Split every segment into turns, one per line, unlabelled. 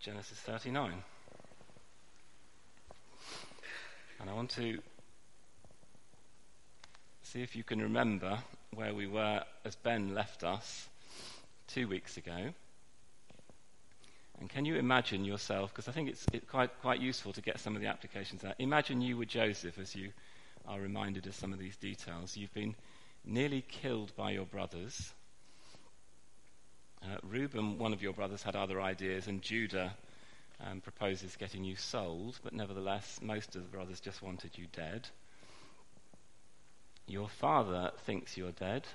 Genesis 39. And I want to see if you can remember where we were as Ben left us two weeks ago. And can you imagine yourself, because I think it's it quite, quite useful to get some of the applications out. Imagine you were Joseph as you are reminded of some of these details. You've been nearly killed by your brothers. Uh, Reuben, one of your brothers, had other ideas, and Judah um, proposes getting you sold, but nevertheless, most of the brothers just wanted you dead. Your father thinks you're dead.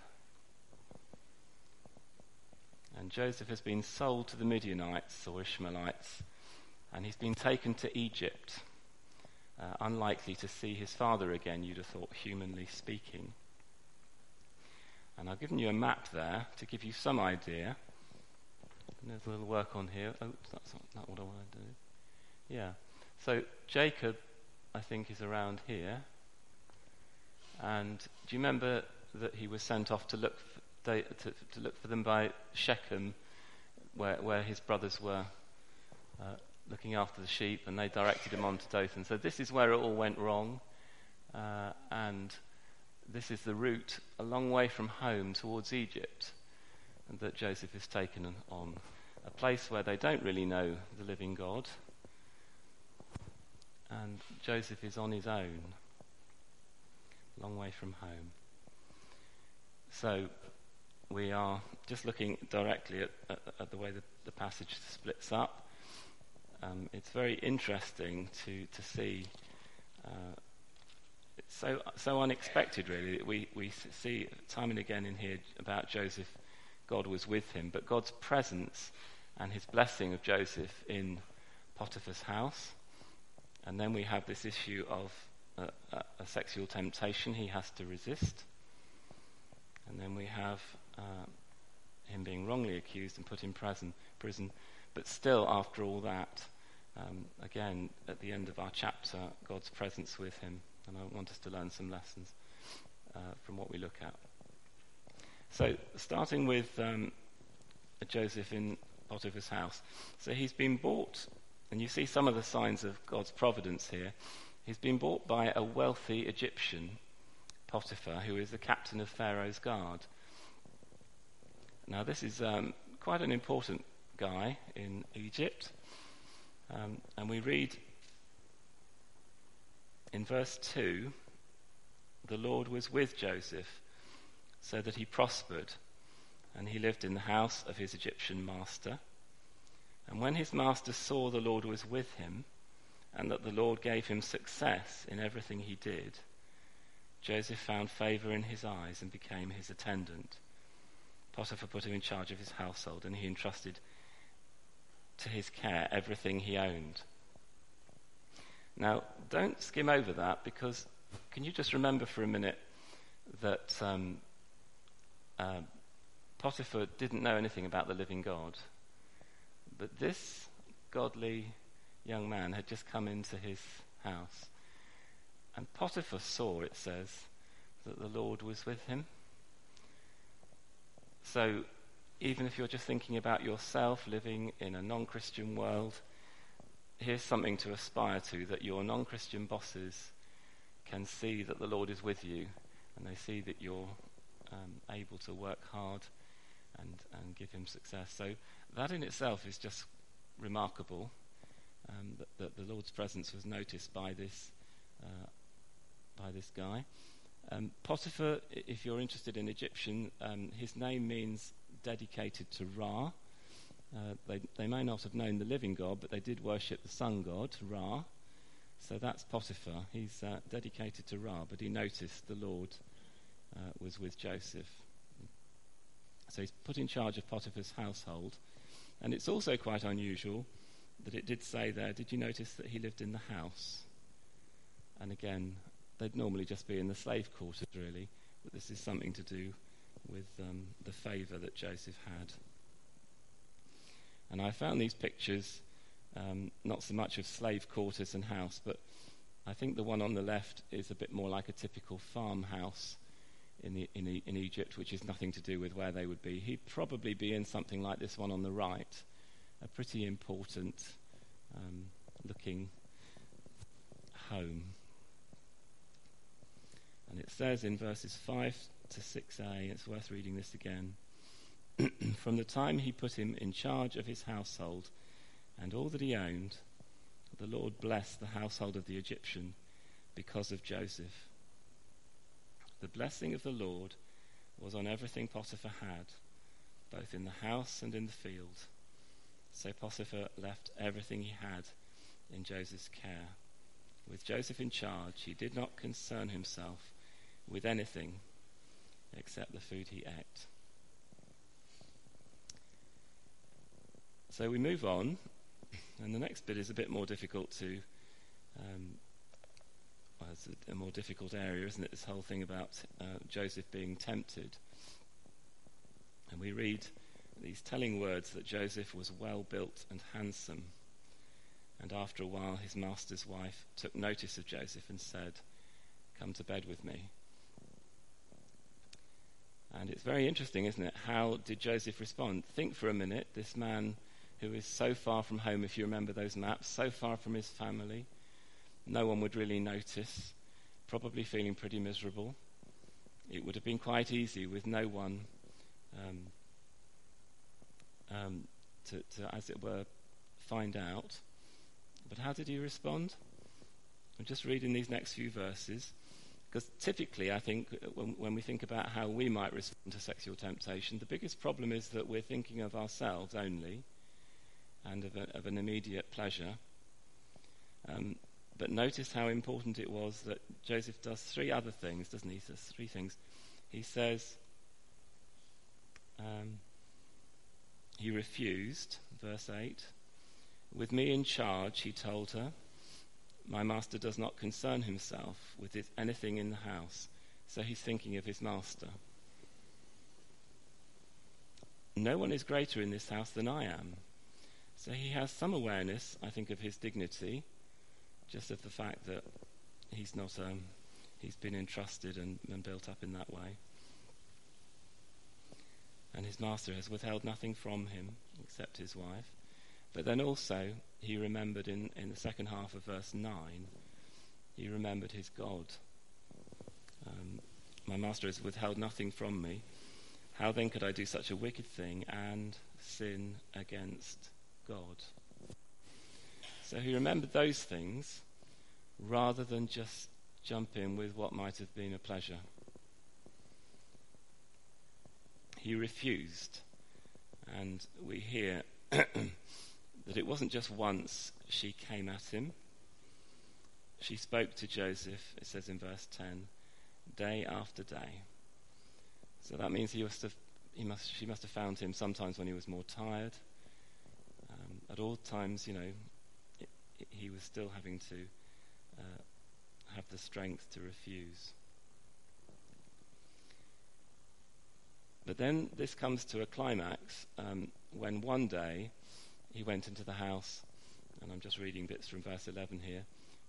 And Joseph has been sold to the Midianites or Ishmaelites, and he's been taken to Egypt, uh, unlikely to see his father again, you'd have thought, humanly speaking. And I've given you a map there to give you some idea. There's a little work on here. Oh, that's not what I want to do. Yeah. So Jacob, I think, is around here. And do you remember that he was sent off to look to, to, look for them by Shechem, where, where his brothers were uh, looking after the sheep, and they directed him on to Dothan. So this is where it all went wrong, uh, and this is the route a long way from home towards Egypt that Joseph is taken on. A place where they don't really know the living God, and Joseph is on his own, long way from home. So we are just looking directly at, at, at the way the, the, passage splits up. Um, it's very interesting to, to see. Uh, it's so, so unexpected, really. We, we see time and again in here about Joseph, God was with him, but God's presence and his blessing of Joseph in Potiphar's house. And then we have this issue of a, a sexual temptation he has to resist. And then we have uh, him being wrongly accused and put in prison, prison. But still, after all that, um, again, at the end of our chapter, God's presence with him. And I want us to learn some lessons uh, from what we look at. So, starting with um, Joseph in Potiphar's house. So, he's been bought, and you see some of the signs of God's providence here. He's been bought by a wealthy Egyptian, Potiphar, who is the captain of Pharaoh's guard. Now, this is um, quite an important guy in Egypt. Um, and we read in verse 2 the Lord was with Joseph so that he prospered, and he lived in the house of his Egyptian master. And when his master saw the Lord was with him, and that the Lord gave him success in everything he did, Joseph found favor in his eyes and became his attendant. Potiphar put him in charge of his household, and he entrusted to his care everything he owned. Now, don't skim over that because can you just remember for a minute that um, uh, Potiphar didn't know anything about the living God, but this godly young man had just come into his house. And Potiphar saw, it says, that the Lord was with him. So, even if you're just thinking about yourself living in a non Christian world, here's something to aspire to that your non Christian bosses can see that the Lord is with you and they see that you're um, able to work hard and, and give Him success. So, that in itself is just remarkable um, that, that, the Lord's presence was noticed by this, uh, by this guy. Um, Potiphar, if you're interested in Egyptian, um, his name means dedicated to Ra. Uh, they, they may not have known the living God, but they did worship the sun god, Ra. So that's Potiphar. He's uh, dedicated to Ra, but he noticed the Lord uh, was with Joseph. So he's put in charge of Potiphar's household. And it's also quite unusual that it did say there, did you notice that he lived in the house? And again, they'd normally just be in the slave quarters, really, but this is something to do with um, the favour that Joseph had. And I found these pictures um, not so much of slave quarters and house, but I think the one on the left is a bit more like a typical farmhouse in, the, in, the, in Egypt, which is nothing to do with where they would be. He'd probably be in something like this one on the right, a pretty important um, looking home. And it says in verses 5 to 6a, it's worth reading this again. From the time he put him in charge of his household and all that he owned, the Lord blessed the household of the Egyptian because of Joseph. The blessing of the Lord was on everything Potiphar had, both in the house and in the field. So Potiphar left everything he had in Joseph's care. With Joseph in charge, he did not concern himself with anything except the food he ate. So we move on, and the next bit is a bit more difficult to. Um, it's a, a, more difficult area, isn't it? This whole thing about uh, Joseph being tempted. And we read these telling words that Joseph was well built and handsome. And after a while, his master's wife took notice of Joseph and said, Come to bed with me. And it's very interesting, isn't it? How did Joseph respond? Think for a minute. This man who is so far from home, if you remember those maps, so far from his family, no one would really notice, probably feeling pretty miserable. It would have been quite easy with no one um, um, to, to, as it were, find out. But how did he respond? I'm just reading these next few verses. Because typically, I think, when, when, we think about how we might respond to sexual temptation, the biggest problem is that we're thinking of ourselves only and of, a, of an immediate pleasure. Um, but notice how important it was that Joseph does three other things, doesn't he? He says three things. He says, um, he refused, verse 8. With me in charge, he told her, my master does not concern himself with anything in the house, so he's thinking of his master. No one is greater in this house than I am. So he has some awareness, I think, of his dignity, just of the fact that he's not, um, he's been entrusted and, and built up in that way. And his master has withheld nothing from him except his wife. But then also, he remembered in, in the second half of verse 9, he remembered his God. Um, my master has withheld nothing from me. How then could I do such a wicked thing and sin against God? So he remembered those things rather than just jump in with what might have been a pleasure. He refused. And we hear that it wasn't just once she came at him. She spoke to Joseph, it says in verse 10, day after day. So that means he must have, he must, she must have found him sometimes when he was more tired. Um, at all times, you know, he was still having to uh, have the strength to refuse. But then this comes to a climax um, when one day he went into the house, and I'm just reading bits from verse 11 here,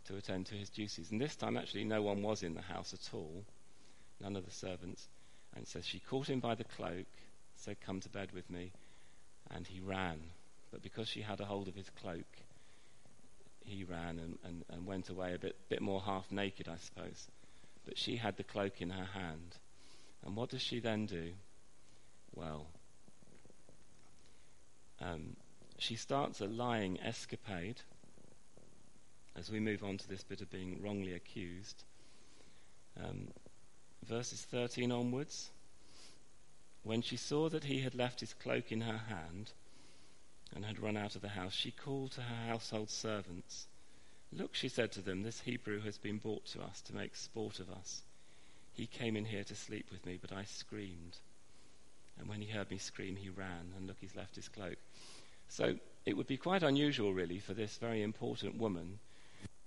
to attend to his duties. And this time, actually, no one was in the house at all, none of the servants. And says, She caught him by the cloak, said, Come to bed with me. And he ran. But because she had a hold of his cloak, he ran and, and, and went away a bit, bit more half naked, I suppose. But she had the cloak in her hand. And what does she then do? Well, um, she starts a lying escapade as we move on to this bit of being wrongly accused. Um, verses 13 onwards. When she saw that he had left his cloak in her hand and had run out of the house, she called to her household servants. Look, she said to them, this Hebrew has been brought to us to make sport of us. He came in here to sleep with me, but I screamed. And when he heard me scream, he ran, and look, he's left his cloak. So it would be quite unusual, really, for this very important woman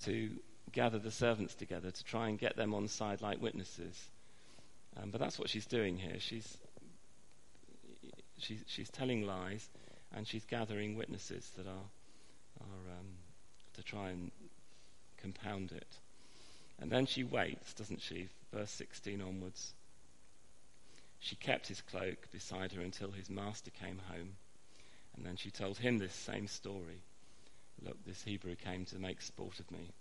to gather the servants together to try and get them on side like witnesses. Um, but that's what she's doing here. She's, she's, she's telling lies and she's gathering witnesses that are, are um, to try and compound it. And then she waits, doesn't she? Verse 16 onwards. She kept his cloak beside her until his master came home and then she told him this same story. Look, this Hebrew came to make sport of me.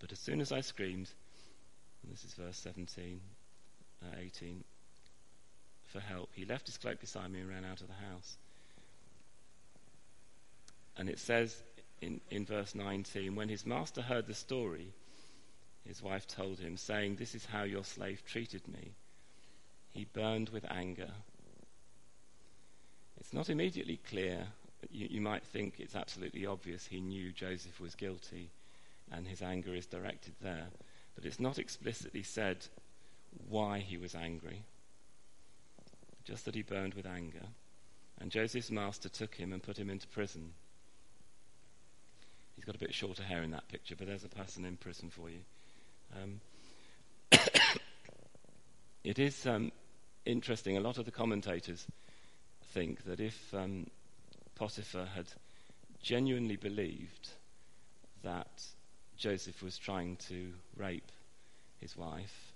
But as soon as I screamed, and this is verse 17, uh, 18, for help, he left his cloak beside me and ran out of the house. And it says in, in verse 19, when his master heard the story, his wife told him, saying, This is how your slave treated me. He burned with anger. It's not immediately clear. You, you might think it's absolutely obvious he knew Joseph was guilty and his anger is directed there. But it's not explicitly said why he was angry, just that he burned with anger. And Joseph's master took him and put him into prison. He's got a bit shorter hair in that picture, but there's a person in prison for you. Um, it is um, interesting. A lot of the commentators think that if um, Potiphar had genuinely believed that Joseph was trying to rape his wife,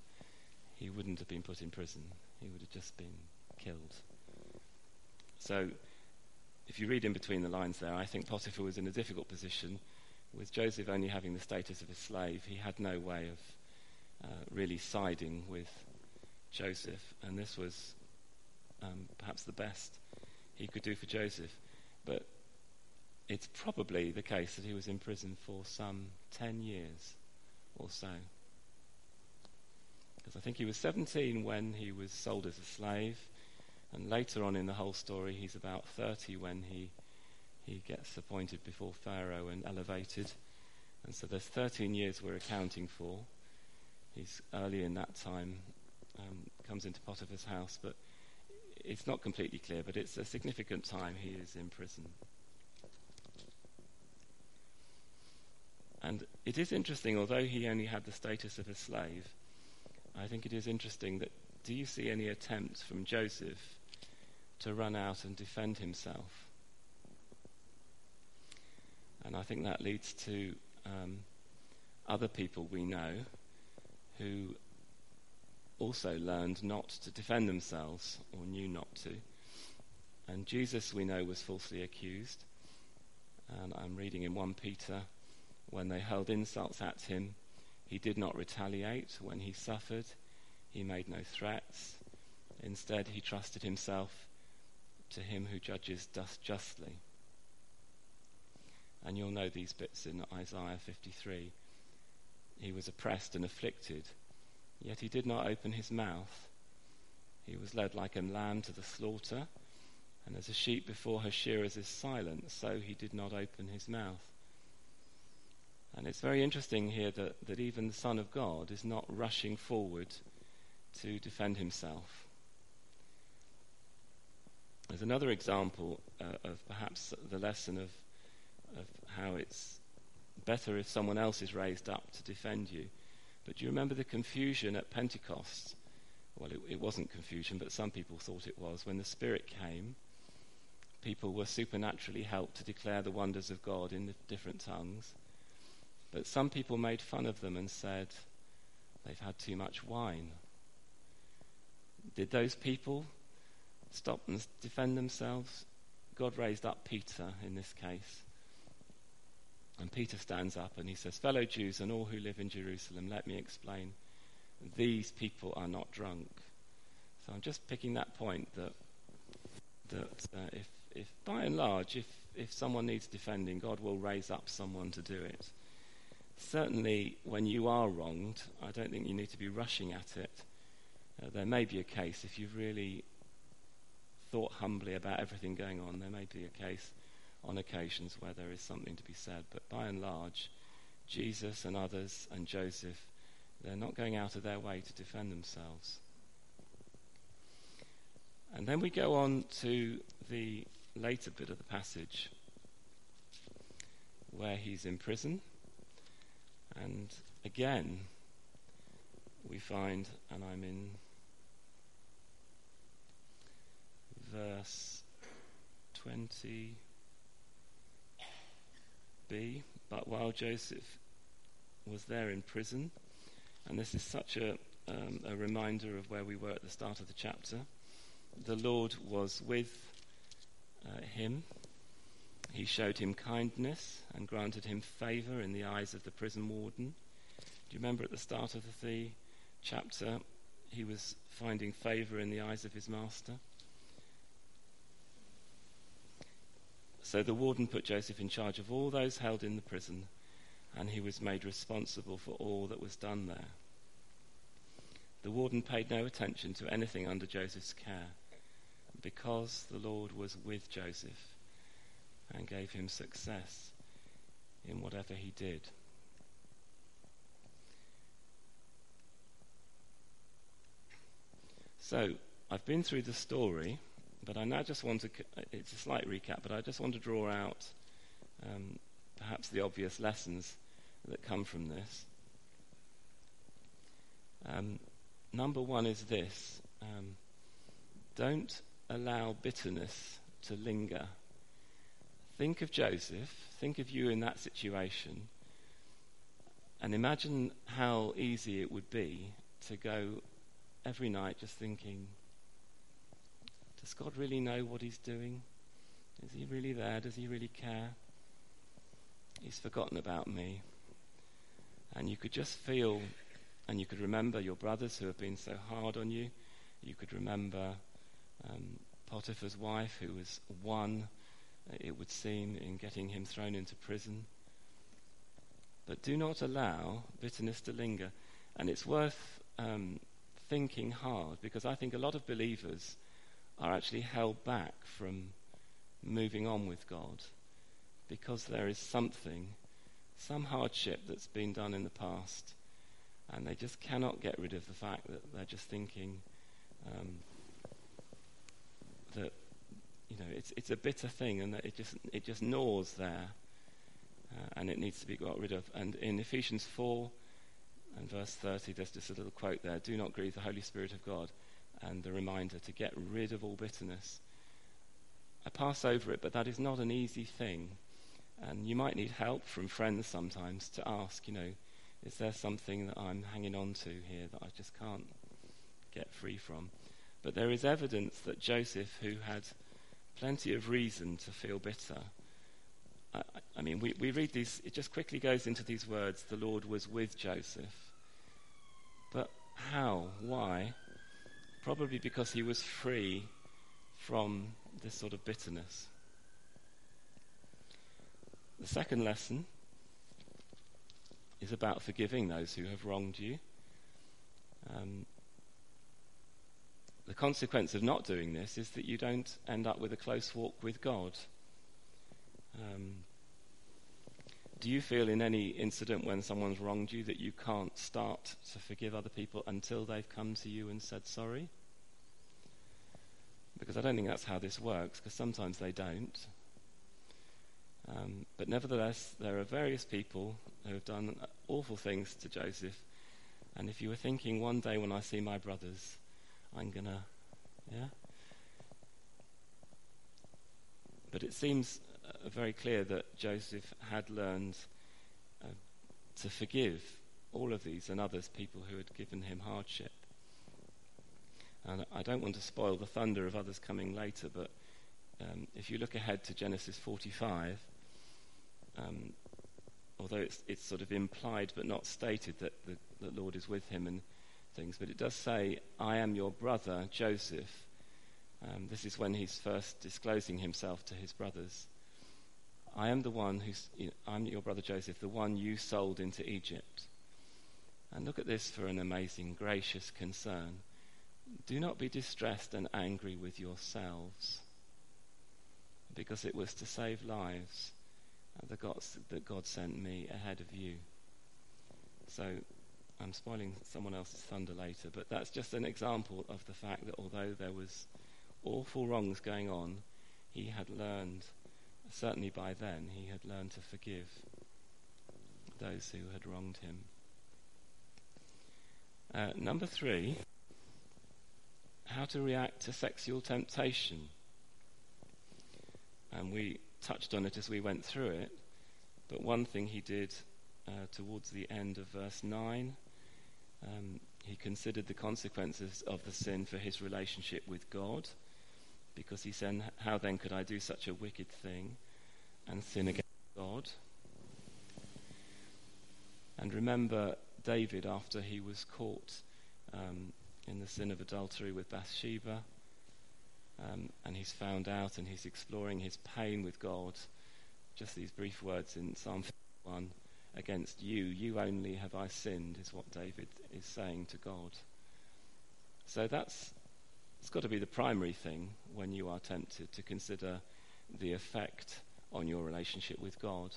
he wouldn't have been put in prison. He would have just been killed. So, if you read in between the lines there, I think Potiphar was in a difficult position. With Joseph only having the status of a slave, he had no way of uh, really siding with Joseph, and this was um, perhaps the best he could do for Joseph. But it's probably the case that he was in prison for some 10 years or so. Because I think he was 17 when he was sold as a slave, and later on in the whole story, he's about 30 when he, he gets appointed before Pharaoh and elevated. And so there's 13 years we're accounting for. He's early in that time, um, comes into Potiphar's house, but it's not completely clear, but it's a significant time he is in prison. And it is interesting, although he only had the status of a slave, I think it is interesting that do you see any attempts from Joseph to run out and defend himself? And I think that leads to um, other people we know who also learned not to defend themselves or knew not to. And Jesus, we know, was falsely accused. And I'm reading in 1 Peter when they hurled insults at him, he did not retaliate. When he suffered, he made no threats. Instead, he trusted himself to him who judges justly. And you'll know these bits in Isaiah 53. He was oppressed and afflicted, yet he did not open his mouth. He was led like a lamb to the slaughter, and as a sheep before her shearers is silent, so he did not open his mouth. And it's very interesting here that, that even the Son of God is not rushing forward to defend himself. There's another example uh, of perhaps the lesson of, of how it's better if someone else is raised up to defend you. But do you remember the confusion at Pentecost? Well, it, it wasn't confusion, but some people thought it was. When the Spirit came, people were supernaturally helped to declare the wonders of God in different tongues. But some people made fun of them and said they've had too much wine. Did those people stop and defend themselves? God raised up Peter in this case. And Peter stands up and he says, Fellow Jews and all who live in Jerusalem, let me explain. These people are not drunk. So I'm just picking that point that, that uh, if, if, by and large, if, if someone needs defending, God will raise up someone to do it certainly when you are wronged, I don't think you need to be rushing at it. Uh, there may be a case, if you've really thought humbly about everything going on, there may be a case on occasions where there is something to be said. But by and large, Jesus and others and Joseph, they're not going out of their way to defend themselves. And then we go on to the later bit of the passage where he's in prison. And again, we find, and I'm in verse 20b, but while Joseph was there in prison, and this is such a, um, a reminder of where we were at the start of the chapter, the Lord was with uh, him. He showed him kindness and granted him favor in the eyes of the prison warden. Do you remember at the start of the chapter, he was finding favor in the eyes of his master? So the warden put Joseph in charge of all those held in the prison, and he was made responsible for all that was done there. The warden paid no attention to anything under Joseph's care, because the Lord was with Joseph and gave him success in whatever he did. So, I've been through the story, but I now just want to, it's a slight recap, but I just want to draw out um, perhaps the obvious lessons that come from this. Um, number one is this um, don't allow bitterness to linger. Think of Joseph, think of you in that situation, and imagine how easy it would be to go every night just thinking, does God really know what he's doing? Is he really there? Does he really care? He's forgotten about me. And you could just feel and you could remember your brothers who have been so hard on you. You could remember um, Potiphar's wife, who was one, it would seem, in getting him thrown into prison. But do not allow bitterness to linger. And it's worth um, thinking hard because I think a lot of believers are actually held back from moving on with God because there is something, some hardship that's been done in the past and they just cannot get rid of the fact that they're just thinking um, that you know it's it's a bitter thing and that it just it just gnaws there uh, and it needs to be got rid of. And in Ephesians four and verse thirty, there's just a little quote there: "Do not grieve the Holy Spirit of God," and the reminder to get rid of all bitterness. I pass over it, but that is not an easy thing. And you might need help from friends sometimes to ask, you know, is there something that I'm hanging on to here that I just can't get free from? But there is evidence that Joseph, who had plenty of reason to feel bitter, I, I mean, we, we read these, it just quickly goes into these words the Lord was with Joseph. But how? Why? Probably because he was free from this sort of bitterness. The second lesson is about forgiving those who have wronged you. Um, the consequence of not doing this is that you don't end up with a close walk with God. Um, do you feel in any incident when someone's wronged you that you can't start to forgive other people until they've come to you and said sorry? Because I don't think that's how this works, because sometimes they don't. Um, but nevertheless, there are various people who have done awful things to Joseph. And if you were thinking one day when I see my brothers, I'm going to, yeah? But it seems very clear that Joseph had learned uh, to forgive all of these and others, people who had given him hardship. And I don't want to spoil the thunder of others coming later, but um, if you look ahead to Genesis 45, um, although it's, it's sort of implied but not stated that the, Lord is with him and things, but it does say, I am your brother, Joseph. Um, this is when he's first disclosing himself to his brothers. I am the one who's, you know, I'm your brother Joseph, the one you sold into Egypt. And look at this for an amazing, gracious concern. Do not be distressed and angry with yourselves, because it was to save lives that God, that God sent me ahead of you. So I'm spoiling someone else's thunder later, but that's just an example of the fact that although there was awful wrongs going on, he had learned, certainly by then, he had learned to forgive those who had wronged him. Uh, number three, how to react to sexual temptation. And we touched on it as we went through it, but one thing he did uh, towards the end of verse 9, um, he considered the consequences of the sin for his relationship with God. Because he said, How then could I do such a wicked thing and sin against God? And remember David after he was caught um, in the sin of adultery with Bathsheba. Um, and he's found out and he's exploring his pain with God. Just these brief words in Psalm 51 Against you, you only have I sinned, is what David is saying to God. So that's it's got to be the primary thing when you are tempted to consider the effect on your relationship with God.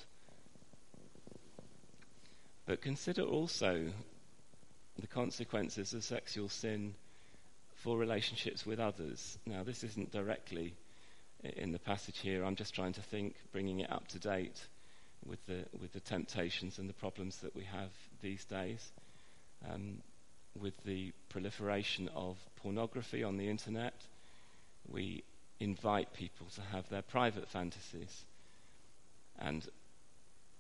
But consider also the consequences of sexual sin for relationships with others. Now, this isn't directly in the passage here. I'm just trying to think, bringing it up to date with the with the temptations and the problems that we have these days, um, with the proliferation of pornography on the internet. We invite people to have their private fantasies, and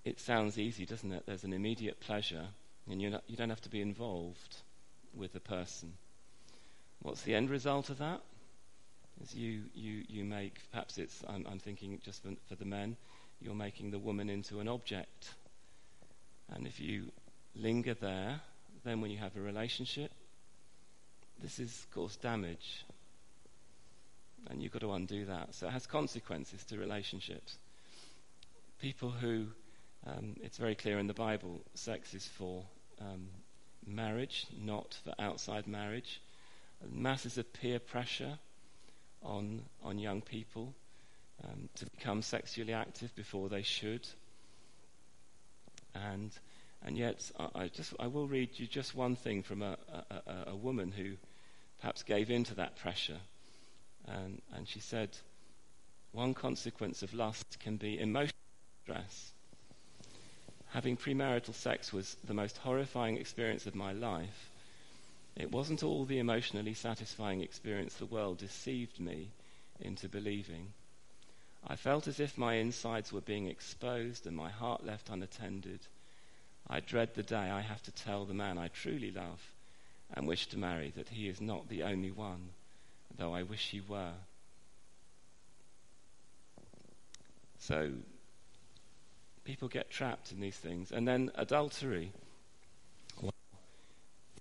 it sounds easy, doesn't it? There's an immediate pleasure, and not, you don't have to be involved with the person. What's the end result of that? Is you, you, you make, perhaps it's, I'm, I'm thinking just for, for the men, you're making the woman into an object. And if you linger there, then when you have a relationship, this is cause damage. And you've got to undo that. So it has consequences to relationships. People who um, it's very clear in the Bible sex is for um, marriage, not for outside marriage. Masses of peer pressure on, on young people um, to become sexually active before they should. And, and yet, I, just, I will read you just one thing from a, a, a woman who perhaps gave in to that pressure. And, and she said, One consequence of lust can be emotional stress having premarital sex was the most horrifying experience of my life, it wasn't all the emotionally satisfying experience the world deceived me into believing. I felt as if my insides were being exposed and my heart left unattended. I dread the day I have to tell the man I truly love and wish to marry that he is not the only one, though I wish he were. So people get trapped in these things. And then adultery.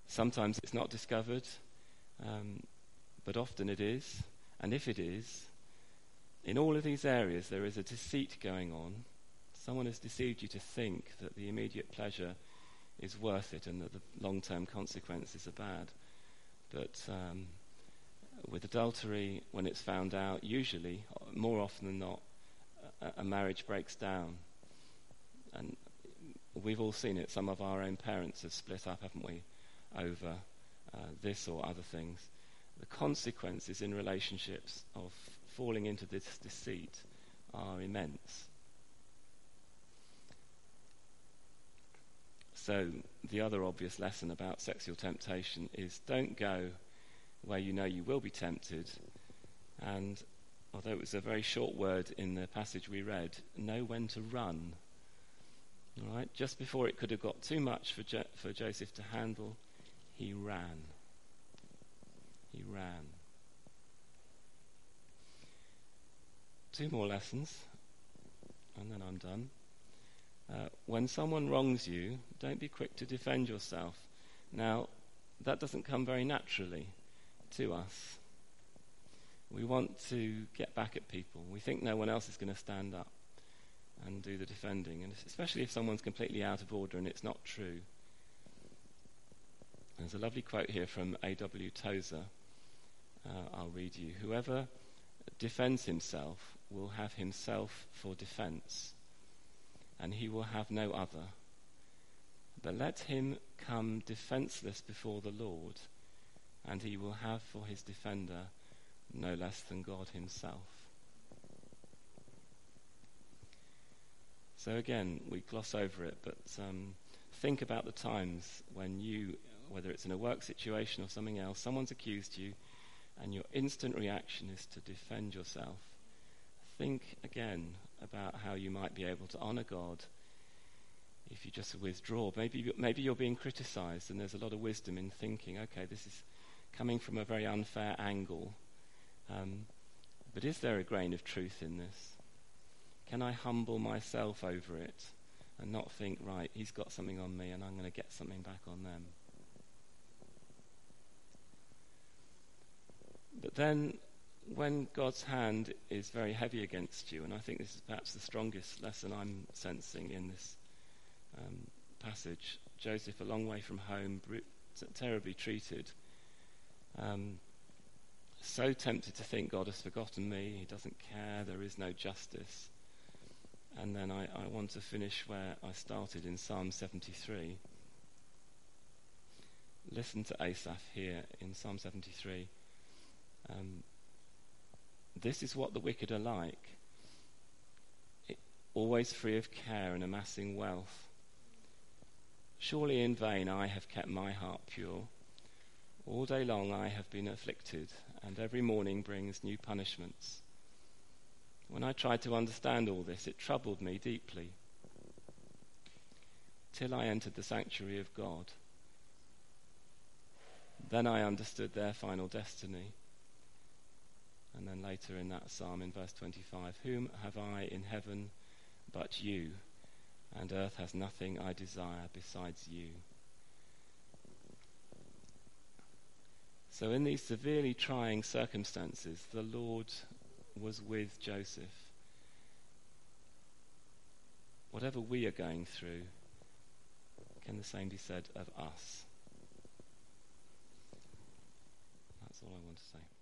Sometimes it's not discovered, um, but often it is. And if it is, in all of these areas there is a deceit going on. Someone has deceived you to think that the immediate pleasure is worth it and that the long term consequences are bad. But um, with adultery, when it's found out, usually, more often than not, a, a marriage breaks down and we've all seen it. Some of our own parents have split up, haven't we, over uh, this or other things. The consequences in relationships of falling into this deceit are immense. So, the other obvious lesson about sexual temptation is don't go where you know you will be tempted. And although it was a very short word in the passage we read, know when to run all right, just before it could have got too much for, jo- for Joseph to handle, he ran. He ran. Two more lessons, and then I'm done. Uh, when someone wrongs you, don't be quick to defend yourself. Now, that doesn't come very naturally to us. We want to get back at people. We think no one else is going to stand up and do the defending, and especially if someone's completely out of order and it's not true. There's a lovely quote here from A.W. Tozer. Uh, I'll read you. Whoever defends himself will have himself for defense, and he will have no other. But let him come defenseless before the Lord, and he will have for his defender no less than God himself. So again, we gloss over it, but um, think about the times when you, whether it's in a work situation or something else, someone's accused you, and your instant reaction is to defend yourself. Think again about how you might be able to honor God if you just withdraw. Maybe, maybe you're being criticized, and there's a lot of wisdom in thinking, okay, this is coming from a very unfair angle. Um, But is there a grain of truth in this? Can I humble myself over it and not think, right, he's got something on me and I'm going to get something back on them? But then, when God's hand is very heavy against you, and I think this is perhaps the strongest lesson I'm sensing in this um, passage Joseph, a long way from home, terribly treated. Um, so tempted to think God has forgotten me, He doesn't care, there is no justice. And then I, I want to finish where I started in Psalm 73. Listen to Asaph here in Psalm 73. Um, this is what the wicked are like, it, always free of care and amassing wealth. Surely in vain I have kept my heart pure. All day long I have been afflicted, and every morning brings new punishments. When I tried to understand all this, it troubled me deeply. Till I entered the sanctuary of God. Then I understood their final destiny. And then later in that psalm, in verse 25, Whom have I in heaven but you? and earth has nothing I desire besides you. So, in these severely trying circumstances, the Lord was with Joseph. Whatever we are going through, can the same be said of us? That's all I want to say.